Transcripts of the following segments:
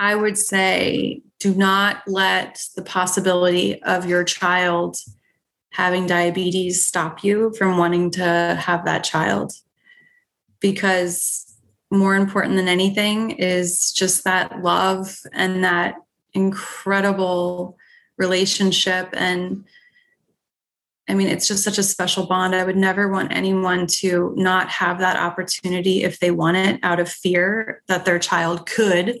I would say do not let the possibility of your child having diabetes stop you from wanting to have that child. Because more important than anything is just that love and that incredible relationship and I mean, it's just such a special bond. I would never want anyone to not have that opportunity if they want it out of fear that their child could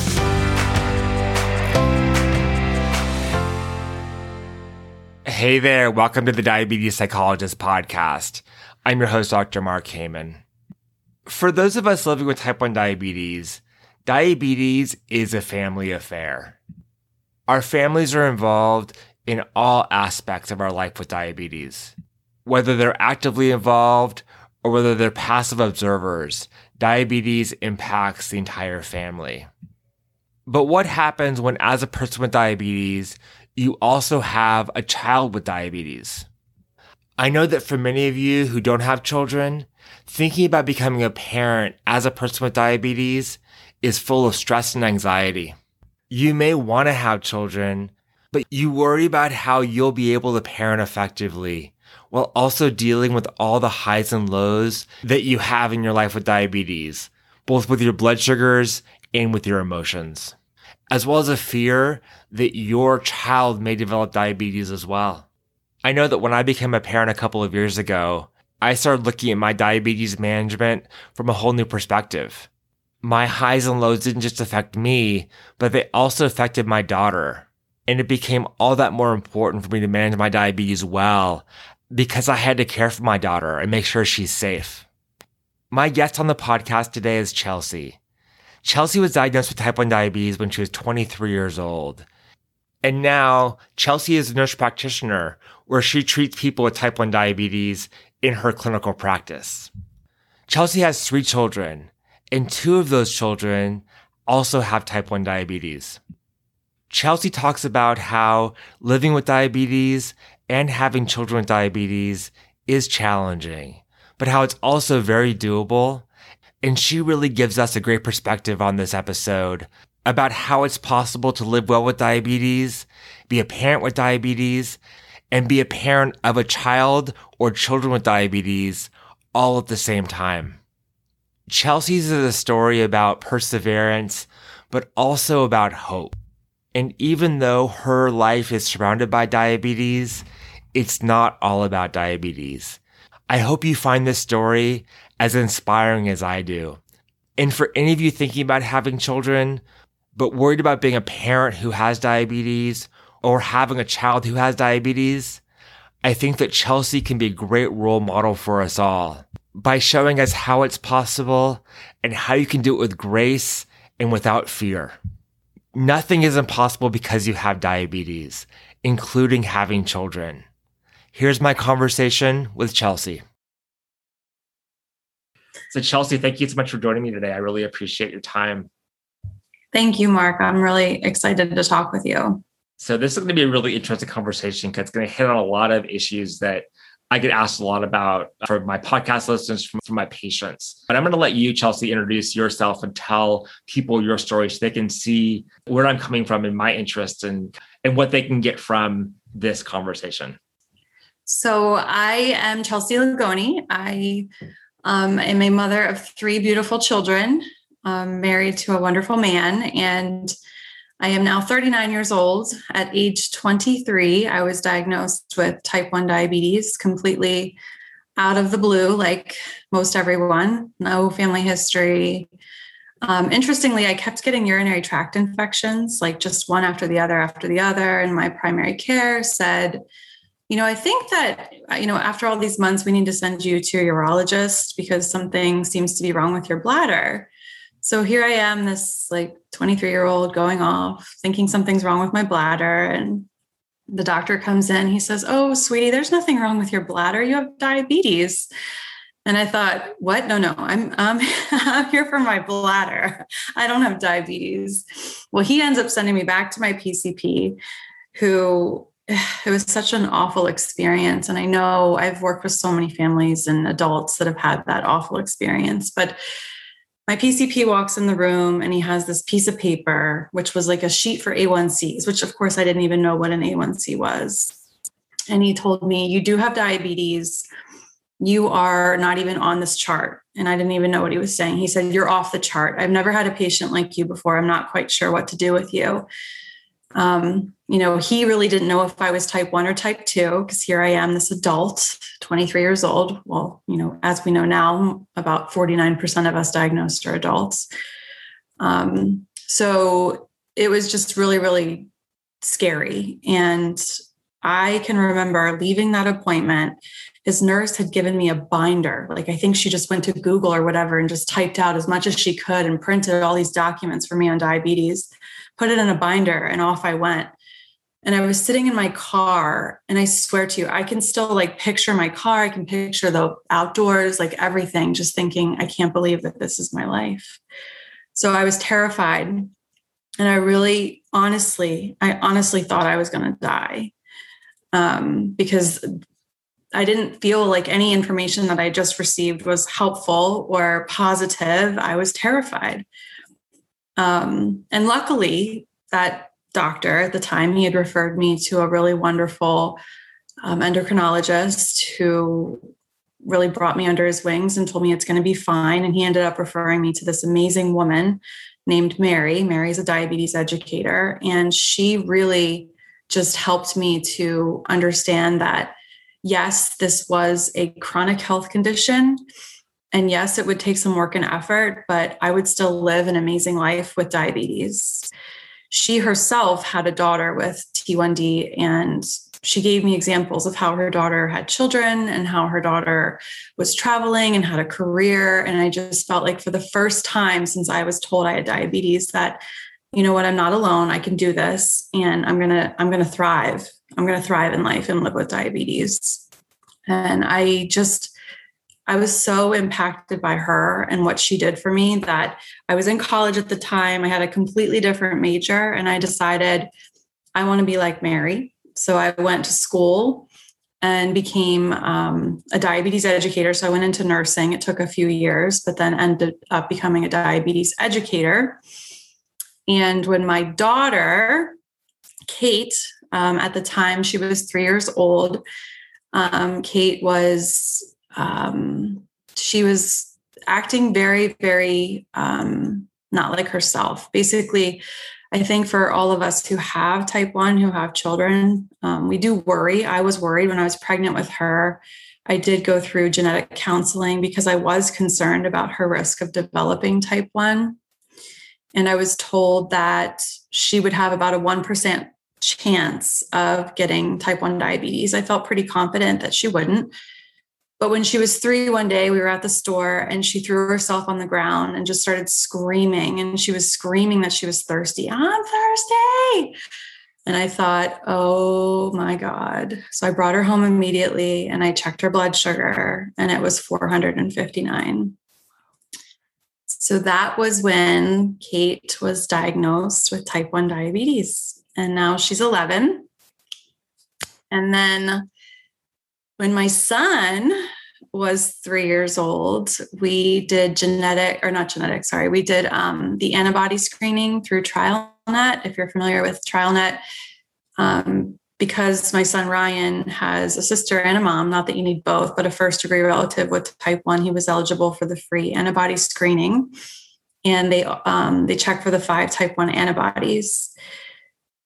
Hey there, welcome to the Diabetes Psychologist Podcast. I'm your host, Dr. Mark Heyman. For those of us living with type 1 diabetes, diabetes is a family affair. Our families are involved in all aspects of our life with diabetes. Whether they're actively involved or whether they're passive observers, diabetes impacts the entire family. But what happens when, as a person with diabetes, you also have a child with diabetes? I know that for many of you who don't have children, thinking about becoming a parent as a person with diabetes is full of stress and anxiety you may want to have children, but you worry about how you'll be able to parent effectively while also dealing with all the highs and lows that you have in your life with diabetes, both with your blood sugars and with your emotions, as well as a fear that your child may develop diabetes as well. I know that when I became a parent a couple of years ago, I started looking at my diabetes management from a whole new perspective my highs and lows didn't just affect me, but they also affected my daughter. And it became all that more important for me to manage my diabetes well because I had to care for my daughter and make sure she's safe. My guest on the podcast today is Chelsea. Chelsea was diagnosed with type 1 diabetes when she was 23 years old. And now Chelsea is a nurse practitioner where she treats people with type 1 diabetes in her clinical practice. Chelsea has three children and two of those children also have type 1 diabetes. Chelsea talks about how living with diabetes and having children with diabetes is challenging, but how it's also very doable. And she really gives us a great perspective on this episode about how it's possible to live well with diabetes, be a parent with diabetes, and be a parent of a child or children with diabetes all at the same time. Chelsea's is a story about perseverance, but also about hope. And even though her life is surrounded by diabetes, it's not all about diabetes. I hope you find this story as inspiring as I do. And for any of you thinking about having children, but worried about being a parent who has diabetes or having a child who has diabetes, I think that Chelsea can be a great role model for us all by showing us how it's possible and how you can do it with grace and without fear. Nothing is impossible because you have diabetes, including having children. Here's my conversation with Chelsea. So, Chelsea, thank you so much for joining me today. I really appreciate your time. Thank you, Mark. I'm really excited to talk with you. So, this is going to be a really interesting conversation because it's going to hit on a lot of issues that I get asked a lot about for my podcast listeners, from, from my patients. But I'm going to let you, Chelsea, introduce yourself and tell people your story so they can see where I'm coming from and my interest and, and what they can get from this conversation. So I am Chelsea Lugone. I um, am a mother of three beautiful children, um, married to a wonderful man, and I am now 39 years old. At age 23, I was diagnosed with type 1 diabetes completely out of the blue, like most everyone, no family history. Um, interestingly, I kept getting urinary tract infections, like just one after the other after the other. And my primary care said, you know, I think that, you know, after all these months, we need to send you to a urologist because something seems to be wrong with your bladder. So here I am, this like 23 year old going off, thinking something's wrong with my bladder. And the doctor comes in. He says, Oh, sweetie, there's nothing wrong with your bladder. You have diabetes. And I thought, what? No, no, I'm, um, I'm here for my bladder. I don't have diabetes. Well, he ends up sending me back to my PCP, who it was such an awful experience. And I know I've worked with so many families and adults that have had that awful experience, but my PCP walks in the room and he has this piece of paper, which was like a sheet for A1Cs, which of course I didn't even know what an A1C was. And he told me, You do have diabetes. You are not even on this chart. And I didn't even know what he was saying. He said, You're off the chart. I've never had a patient like you before. I'm not quite sure what to do with you. Um, you know, he really didn't know if I was type one or type two, because here I am, this adult, 23 years old. Well, you know, as we know now, about 49% of us diagnosed are adults. Um, so it was just really, really scary. And I can remember leaving that appointment. His nurse had given me a binder. Like I think she just went to Google or whatever and just typed out as much as she could and printed all these documents for me on diabetes put it in a binder, and off I went. And I was sitting in my car, and I swear to you, I can still like picture my car. I can picture the outdoors, like everything, just thinking, I can't believe that this is my life. So I was terrified. And I really, honestly, I honestly thought I was going to die um, because I didn't feel like any information that I just received was helpful or positive. I was terrified. Um, and luckily, that doctor at the time, he had referred me to a really wonderful um, endocrinologist who really brought me under his wings and told me it's going to be fine. And he ended up referring me to this amazing woman named Mary. Mary's a diabetes educator, and she really just helped me to understand that yes, this was a chronic health condition and yes, it would take some work and effort, but I would still live an amazing life with diabetes. She herself had a daughter with T1D, and she gave me examples of how her daughter had children and how her daughter was traveling and had a career. And I just felt like for the first time since I was told I had diabetes, that, you know what, I'm not alone. I can do this and I'm to, I'm to thrive. I'm to thrive in life and live with diabetes. And I just, I was so impacted by her and what she did for me that I was in college at the time. I had a completely different major and I decided I want to be like Mary. So I went to school and became um, a diabetes educator. So I went into nursing. It took a few years, but then ended up becoming a diabetes educator. And when my daughter, Kate, um, at the time she was three years old, um, Kate was um, she was acting very, very um, not like herself. Basically, I think for all of us who have type 1, who have children, um, we do worry. I was worried when I was pregnant with her. I did go through genetic counseling because I was concerned about her risk of developing type 1. And I was told that she would have about a 1% chance of getting type 1 diabetes. I felt pretty confident that she wouldn't but when she was three, one day we were at the store and she threw herself on the ground and just started screaming. And she was screaming that she was thirsty. I'm thirsty. And I thought, oh my God. So I brought her home immediately and I checked her blood sugar and it was 459. So that was when Kate was diagnosed with type 1 diabetes. And now she's 11. And then when my son was three years old, we did genetic or not genetic, sorry, we did um, the antibody screening through TrialNet. If you're familiar with TrialNet, um, because my son Ryan has a sister and a mom, not that you need both, but a first degree relative with type 1, he was eligible for the free antibody screening. And they um, they check for the five type 1 antibodies.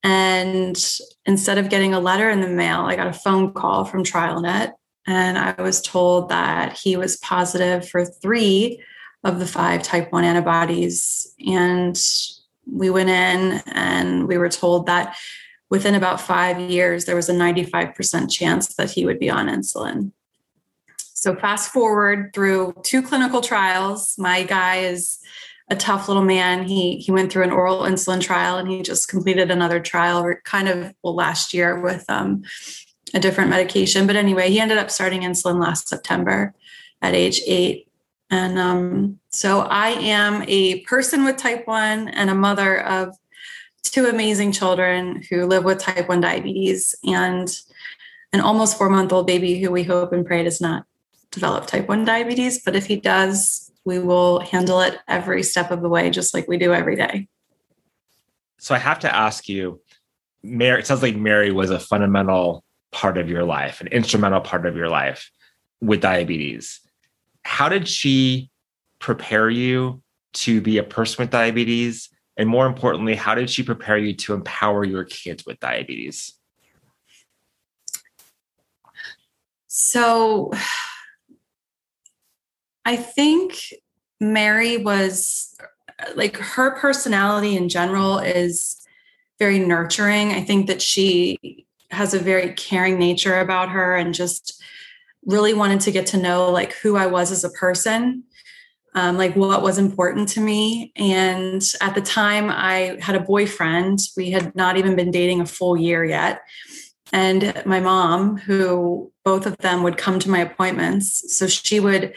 And instead of getting a letter in the mail, I got a phone call from TrialNet. And I was told that he was positive for three of the five type 1 antibodies. And we went in and we were told that within about five years, there was a 95% chance that he would be on insulin. So, fast forward through two clinical trials, my guy is a tough little man. He he went through an oral insulin trial and he just completed another trial kind of well last year with um, a different medication. But anyway, he ended up starting insulin last September at age eight. And um, so I am a person with type 1 and a mother of two amazing children who live with type 1 diabetes and an almost four month old baby who we hope and pray does not develop type 1 diabetes. But if he does, we will handle it every step of the way, just like we do every day. So I have to ask you, Mary, it sounds like Mary was a fundamental part of your life, an instrumental part of your life with diabetes. How did she prepare you to be a person with diabetes? And more importantly, how did she prepare you to empower your kids with diabetes? So I think Mary was like her personality in general is very nurturing. I think that she has a very caring nature about her and just really wanted to get to know like who I was as a person, um, like what was important to me. And at the time, I had a boyfriend. We had not even been dating a full year yet. And my mom, who both of them would come to my appointments. So she would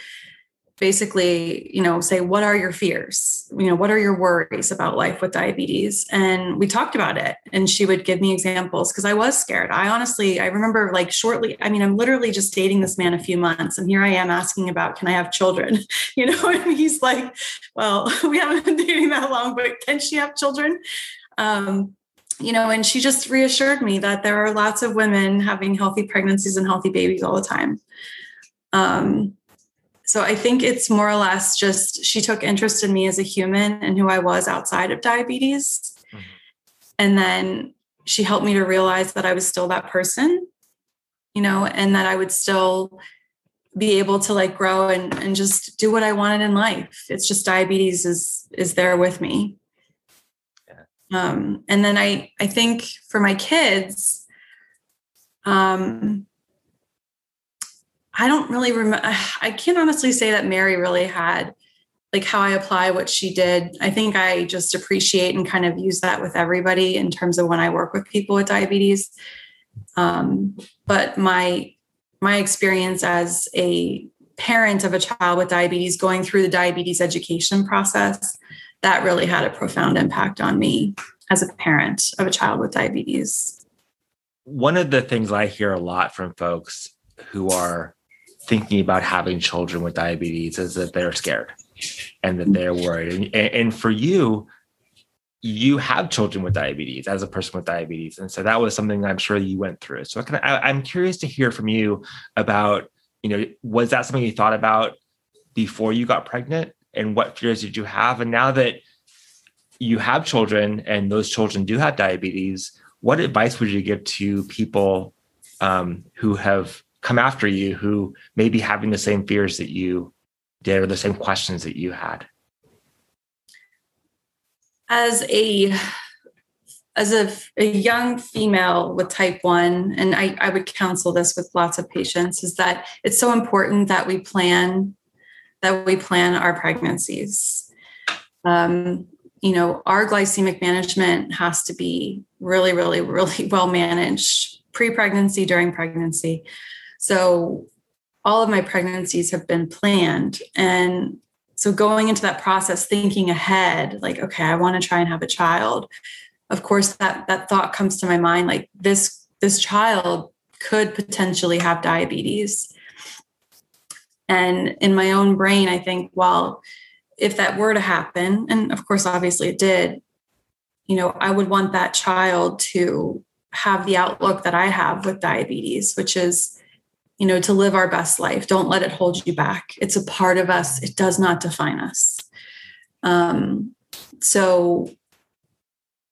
basically you know say what are your fears? You know what are your worries about life with diabetes? And we talked about it and she would give me examples because i was scared. I honestly i remember like shortly i mean i'm literally just dating this man a few months and here i am asking about can i have children? You know and he's like well we haven't been dating that long but can she have children? Um, you know and she just reassured me that there are lots of women having healthy pregnancies and healthy babies all the time. Um, so I think it's more or less just she took interest in me as a human and who I was outside of diabetes. Mm-hmm. And then she helped me to realize that I was still that person, you know, and that I would still be able to like grow and, and just do what I wanted in life. It's just diabetes is is there with me. Yeah. Um, and then I I think for my kids, um, I don't really remember. I can't honestly say that Mary really had like how I apply what she did. I think I just appreciate and kind of use that with everybody in terms of when I work with people with diabetes. Um, but my my experience as a parent of a child with diabetes going through the diabetes education process that really had a profound impact on me as a parent of a child with diabetes one of the things i hear a lot from folks who are thinking about having children with diabetes is that they're scared and that they're worried. And, and for you, you have children with diabetes as a person with diabetes. And so that was something I'm sure you went through. So can I, I'm curious to hear from you about, you know, was that something you thought about before you got pregnant? And what fears did you have? And now that you have children and those children do have diabetes, what advice would you give to people um, who have come after you who may be having the same fears that you did or the same questions that you had? As a as a, a young female with type 1 and I, I would counsel this with lots of patients is that it's so important that we plan that we plan our pregnancies. Um, you know our glycemic management has to be really really really well managed pre-pregnancy during pregnancy so all of my pregnancies have been planned. And so going into that process, thinking ahead, like, okay, I want to try and have a child. Of course, that that thought comes to my mind, like this, this child could potentially have diabetes. And in my own brain, I think, well, if that were to happen, and of course, obviously it did, you know, I would want that child to have the outlook that I have with diabetes, which is you know, to live our best life. Don't let it hold you back. It's a part of us. It does not define us. Um, so,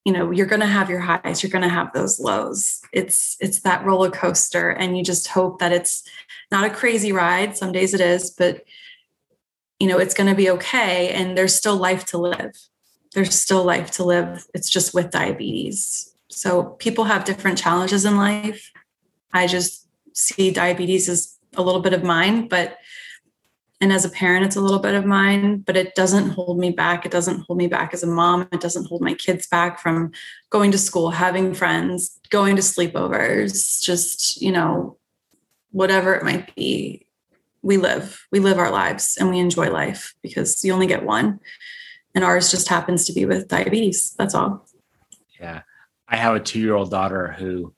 you know, you're going to have your highs. You're going to have those lows. It's it's that roller coaster, and you just hope that it's not a crazy ride. Some days it is, but you know, it's going to be okay. And there's still life to live. There's still life to live. It's just with diabetes. So people have different challenges in life. I just see diabetes as a little bit of mine, but and as a parent it's a little bit of mine but it doesn't hold me back. It doesn't hold me back as a mom. It doesn't hold my kids back from going to school having friends going to sleepovers just you know whatever it might be. We live we live our lives and we enjoy life because you only get one and ours just happens to be with diabetes. That's all. Yeah. I have a two year old daughter who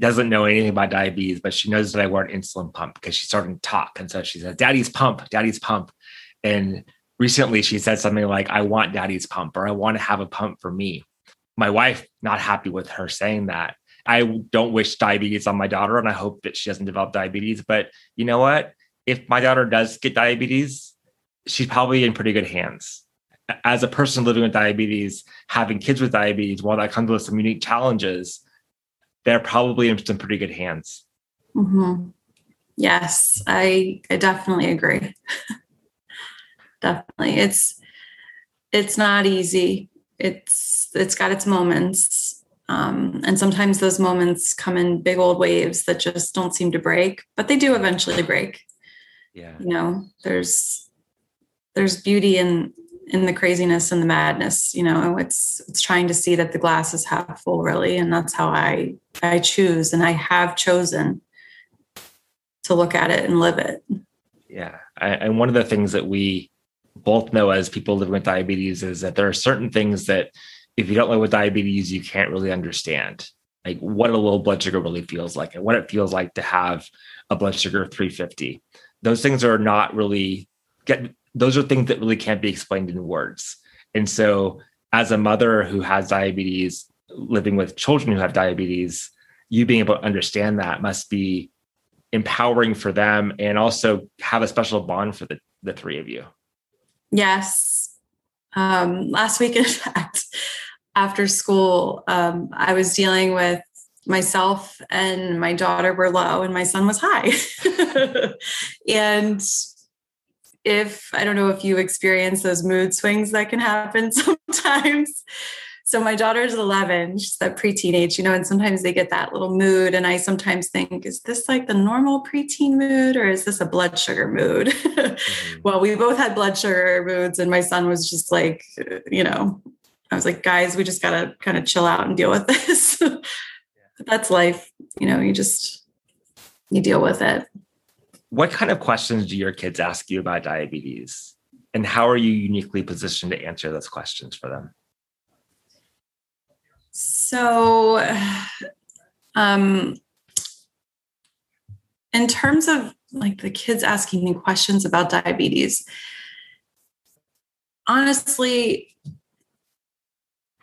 doesn't know anything about diabetes, but she knows that I wear an insulin pump because she's starting to talk. And so she says, Daddy's pump, Daddy's pump. And recently she said something like, I want Daddy's pump or I want to have a pump for me. My wife, not happy with her saying that. I don't wish diabetes on my daughter and I hope that she doesn't develop diabetes. But you know what? If my daughter does get diabetes, she's probably in pretty good hands. As a person living with diabetes, having kids with diabetes, while that comes with some unique challenges, they're probably in some pretty good hands. Mm-hmm. Yes, I I definitely agree. definitely, it's it's not easy. It's it's got its moments, um, and sometimes those moments come in big old waves that just don't seem to break, but they do eventually break. Yeah, you know, there's there's beauty in in the craziness and the madness you know it's it's trying to see that the glass is half full really and that's how i i choose and i have chosen to look at it and live it. Yeah I, and one of the things that we both know as people living with diabetes is that there are certain things that if you don't live with diabetes you can't really understand like what a low blood sugar really feels like and what it feels like to have a blood sugar of 350 those things are not really get those are things that really can't be explained in words. And so, as a mother who has diabetes, living with children who have diabetes, you being able to understand that must be empowering for them and also have a special bond for the, the three of you. Yes. Um, last week, in fact, after school, um, I was dealing with myself and my daughter were low and my son was high. and if I don't know if you experience those mood swings that can happen sometimes. So my daughter's 11, she's that pre-teenage, you know, and sometimes they get that little mood. And I sometimes think, is this like the normal preteen mood or is this a blood sugar mood? Mm-hmm. well, we both had blood sugar moods and my son was just like, you know, I was like, guys, we just got to kind of chill out and deal with this. but that's life. You know, you just, you deal with it what kind of questions do your kids ask you about diabetes? And how are you uniquely positioned to answer those questions for them? So, um, in terms of like the kids asking me questions about diabetes, honestly,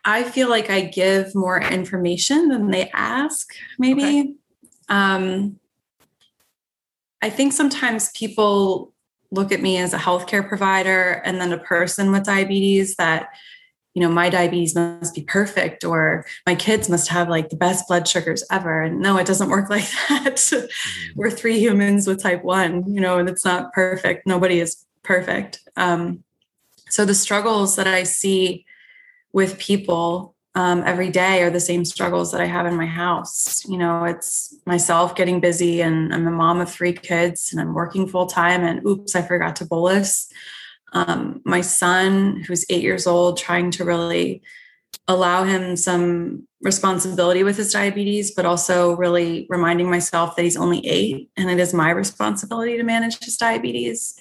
I feel like I give more information than they ask, maybe. Okay. Um, I think sometimes people look at me as a healthcare provider and then a person with diabetes that you know my diabetes must be perfect or my kids must have like the best blood sugars ever. And no it doesn't work like that. Mm-hmm. we're three humans with type 1 you know and it's not perfect. Nobody is perfect. Um, so the struggles that i see with people um, every day are the same struggles that I have in my house. You know, it's myself getting busy, and I'm a mom of three kids, and I'm working full time. And oops, I forgot to bolus. Um, my son, who's eight years old, trying to really allow him some responsibility with his diabetes, but also really reminding myself that he's only eight and it is my responsibility to manage his diabetes.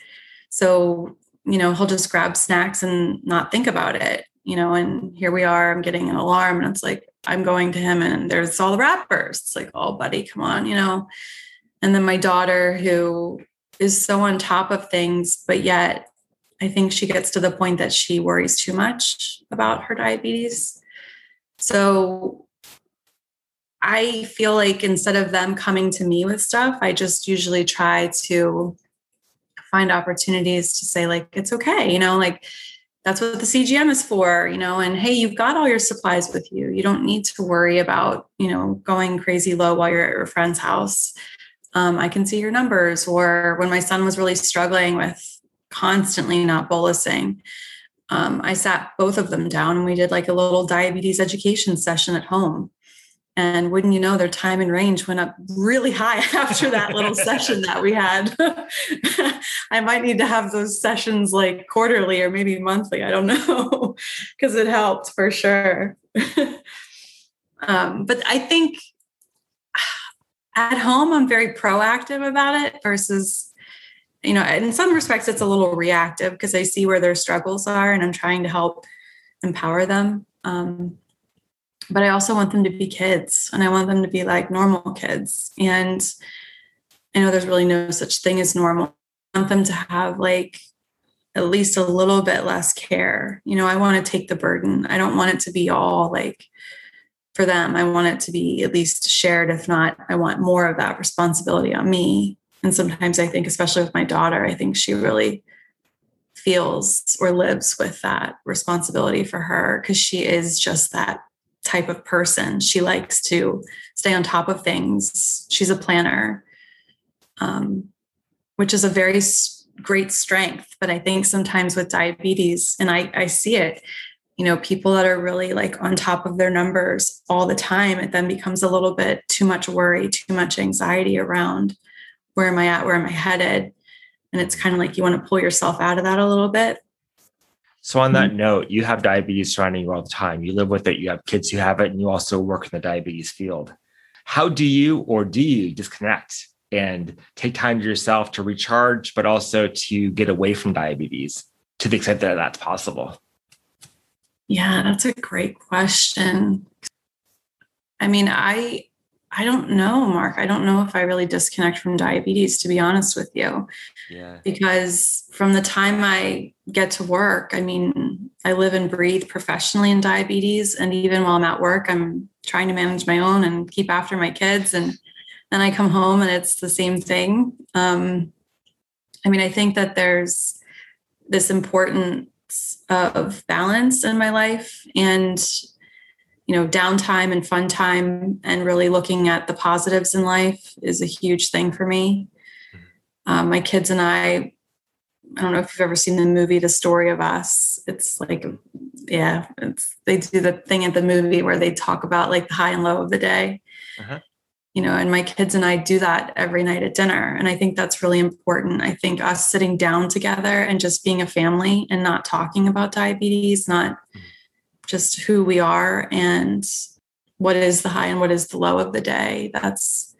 So, you know, he'll just grab snacks and not think about it you know, and here we are, I'm getting an alarm and it's like, I'm going to him and there's all the wrappers. It's like, oh, buddy, come on, you know. And then my daughter, who is so on top of things, but yet I think she gets to the point that she worries too much about her diabetes. So I feel like instead of them coming to me with stuff, I just usually try to find opportunities to say, like, it's okay, you know, like that's what the CGM is for, you know, and hey, you've got all your supplies with you. You don't need to worry about, you know, going crazy low while you're at your friend's house. Um, I can see your numbers. Or when my son was really struggling with constantly not bolusing, um, I sat both of them down and we did like a little diabetes education session at home. And wouldn't you know, their time in range went up really high after that little session that we had. I might need to have those sessions like quarterly or maybe monthly. I don't know, because it helped for sure. um, but I think at home, I'm very proactive about it versus, you know, in some respects, it's a little reactive because I see where their struggles are and I'm trying to help empower them. Um, but I also want them to be kids and I want them to be like normal kids. And I know there's really no such thing as normal. I want them to have like at least a little bit less care. You know, I want to take the burden. I don't want it to be all like for them. I want it to be at least shared. If not, I want more of that responsibility on me. And sometimes I think, especially with my daughter, I think she really feels or lives with that responsibility for her because she is just that type of person. She likes to stay on top of things. She's a planner, um, which is a very great strength. But I think sometimes with diabetes, and I, I see it, you know, people that are really like on top of their numbers all the time, it then becomes a little bit too much worry, too much anxiety around where am I at, where am I headed? And it's kind of like you want to pull yourself out of that a little bit. So, on that mm-hmm. note, you have diabetes surrounding you all the time. You live with it, you have kids who have it, and you also work in the diabetes field. How do you or do you disconnect and take time to yourself to recharge, but also to get away from diabetes to the extent that that's possible? Yeah, that's a great question. I mean, I I don't know, Mark. I don't know if I really disconnect from diabetes, to be honest with you. Yeah. Because from the time I get to work, I mean, I live and breathe professionally in diabetes. And even while I'm at work, I'm trying to manage my own and keep after my kids. And then I come home and it's the same thing. Um, I mean, I think that there's this importance of balance in my life. And you know downtime and fun time and really looking at the positives in life is a huge thing for me. Mm-hmm. um, my kids and i i don't know if you've ever seen the movie the story of us. It's like yeah it's they do the thing at the movie where they talk about like the high and low of the day. Uh-huh. you know and my kids and i do that every night at dinner and i think that's really important. I think us sitting down together and just being a family and not talking about diabetes not mm-hmm just who we are and what is the high and what is the low of the day. That's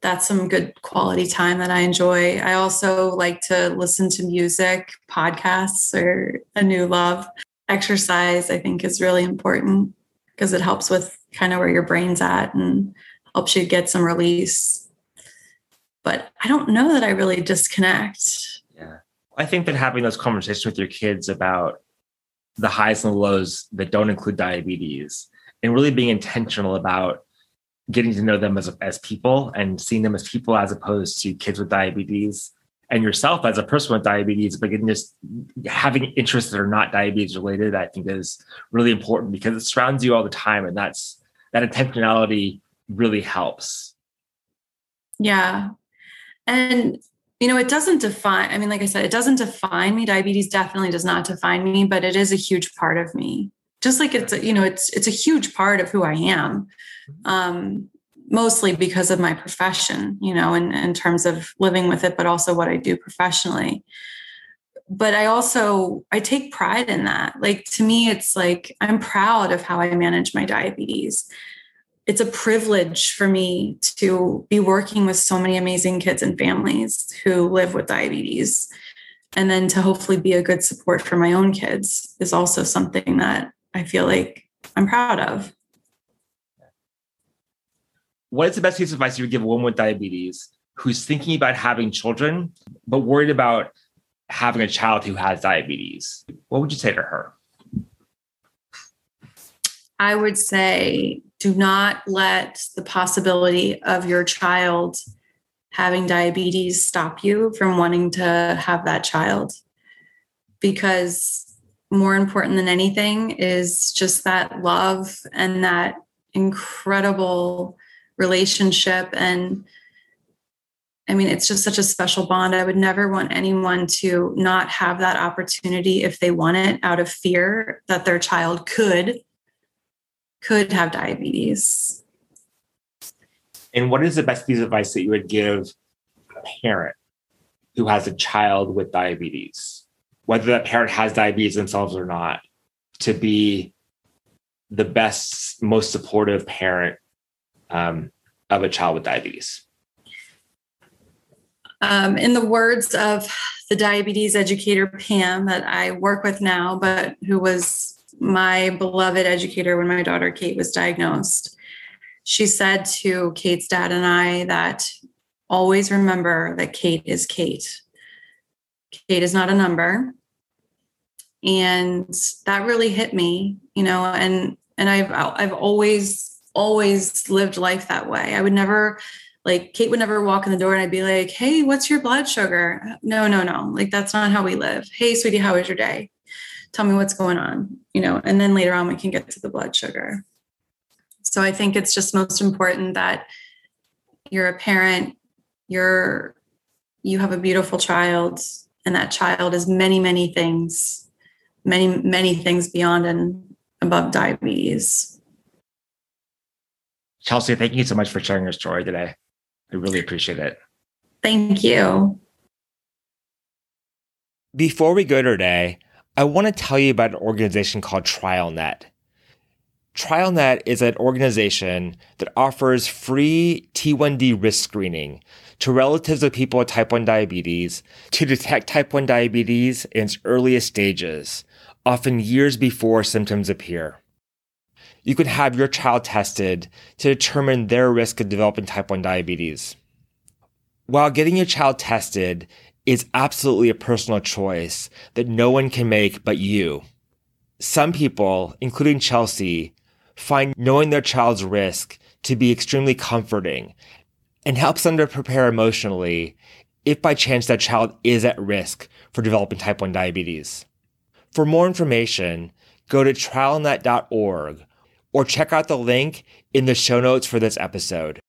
that's some good quality time that I enjoy. I also like to listen to music, podcasts or a new love. Exercise I think is really important because it helps with kind of where your brain's at and helps you get some release. But I don't know that I really disconnect. Yeah. I think that having those conversations with your kids about the highs and the lows that don't include diabetes and really being intentional about getting to know them as, as people and seeing them as people as opposed to kids with diabetes and yourself as a person with diabetes, but getting just having interests that are not diabetes related, I think is really important because it surrounds you all the time. And that's that intentionality really helps. Yeah. And you know, it doesn't define, I mean, like I said, it doesn't define me. Diabetes definitely does not define me, but it is a huge part of me. Just like it's, a, you know, it's it's a huge part of who I am. Mm-hmm. Um, mostly because of my profession, you know, in, in terms of living with it, but also what I do professionally. But I also I take pride in that. Like to me, it's like I'm proud of how I manage my diabetes it's a privilege for me to be working with so many amazing kids and families who live with diabetes. And then to hopefully be a good support for my own kids is also something that i feel like i'm proud of. What is the best piece of advice you would give a woman with diabetes who's thinking about having children but worried about having a child who has diabetes? What would you say to her i would say do not let the possibility of your child having diabetes stop you from wanting to have that child. Because more important than anything is just that love and that incredible relationship. And I mean, it's just such a special bond. I would never want anyone to not have that opportunity if they want it out of fear that their child could could have diabetes. And what is the best piece of advice that you would give a parent who has a child with diabetes, whether that parent has diabetes themselves or not, to be the best, most supportive parent um, of a child with diabetes? Um, in the words of the diabetes educator, Pam, that I work with now, but who was my beloved educator when my daughter Kate was diagnosed, she said to Kate's dad and I that always remember that Kate is Kate. Kate is not a number. And that really hit me, you know, and and I've I've always always lived life that way. I would never like Kate would never walk in the door and I'd be like, "Hey, what's your blood sugar?" No, no, no. Like that's not how we live. "Hey, sweetie, how was your day?" Tell me what's going on, you know, and then later on we can get to the blood sugar. So I think it's just most important that you're a parent, you're you have a beautiful child and that child is many many things many many things beyond and above diabetes. Chelsea thank you so much for sharing your story today. I really appreciate it. Thank you. Before we go today i want to tell you about an organization called trialnet TrialNet is an organization that offers free T1D risk screening to relatives of people with type 1 diabetes to detect type 1 diabetes in its earliest stages, often years before symptoms appear. You can have your child tested to determine their risk of developing type 1 diabetes. While getting your child tested is absolutely a personal choice that no one can make but you, some people, including Chelsea, find knowing their child's risk to be extremely comforting and helps them to prepare emotionally if by chance that child is at risk for developing type 1 diabetes. For more information, go to trialnet.org or check out the link in the show notes for this episode.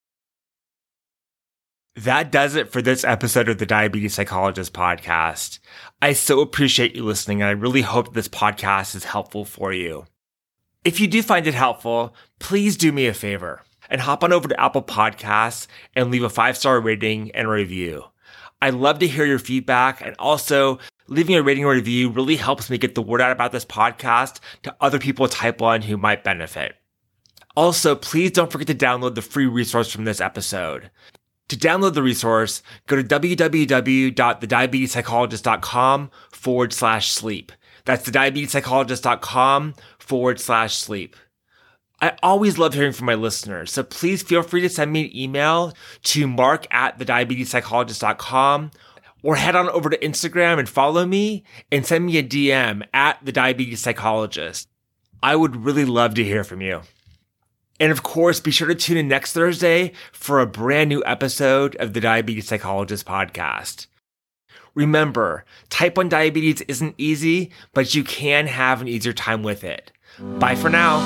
That does it for this episode of the Diabetes Psychologist podcast. I so appreciate you listening, and I really hope this podcast is helpful for you. If you do find it helpful, please do me a favor and hop on over to Apple Podcasts and leave a five star rating and review. I'd love to hear your feedback and also leaving a rating or review really helps me get the word out about this podcast to other people type 1 who might benefit. Also, please don't forget to download the free resource from this episode. To download the resource, go to www.thediabetespsychologist.com forward slash sleep. That's thediabetespsychologist.com forward slash sleep. I always love hearing from my listeners, so please feel free to send me an email to mark at thediabetespsychologist.com or head on over to Instagram and follow me and send me a DM at the diabetes psychologist. I would really love to hear from you. And of course, be sure to tune in next Thursday for a brand new episode of the Diabetes Psychologist podcast. Remember, type 1 diabetes isn't easy, but you can have an easier time with it. Bye for now.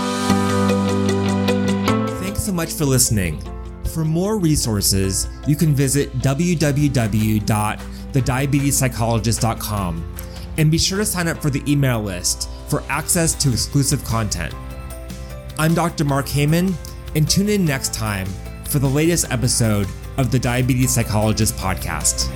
Thanks so much for listening. For more resources, you can visit www.thediabetespsychologist.com and be sure to sign up for the email list for access to exclusive content. I'm Dr. Mark Heyman, and tune in next time for the latest episode of the Diabetes Psychologist podcast.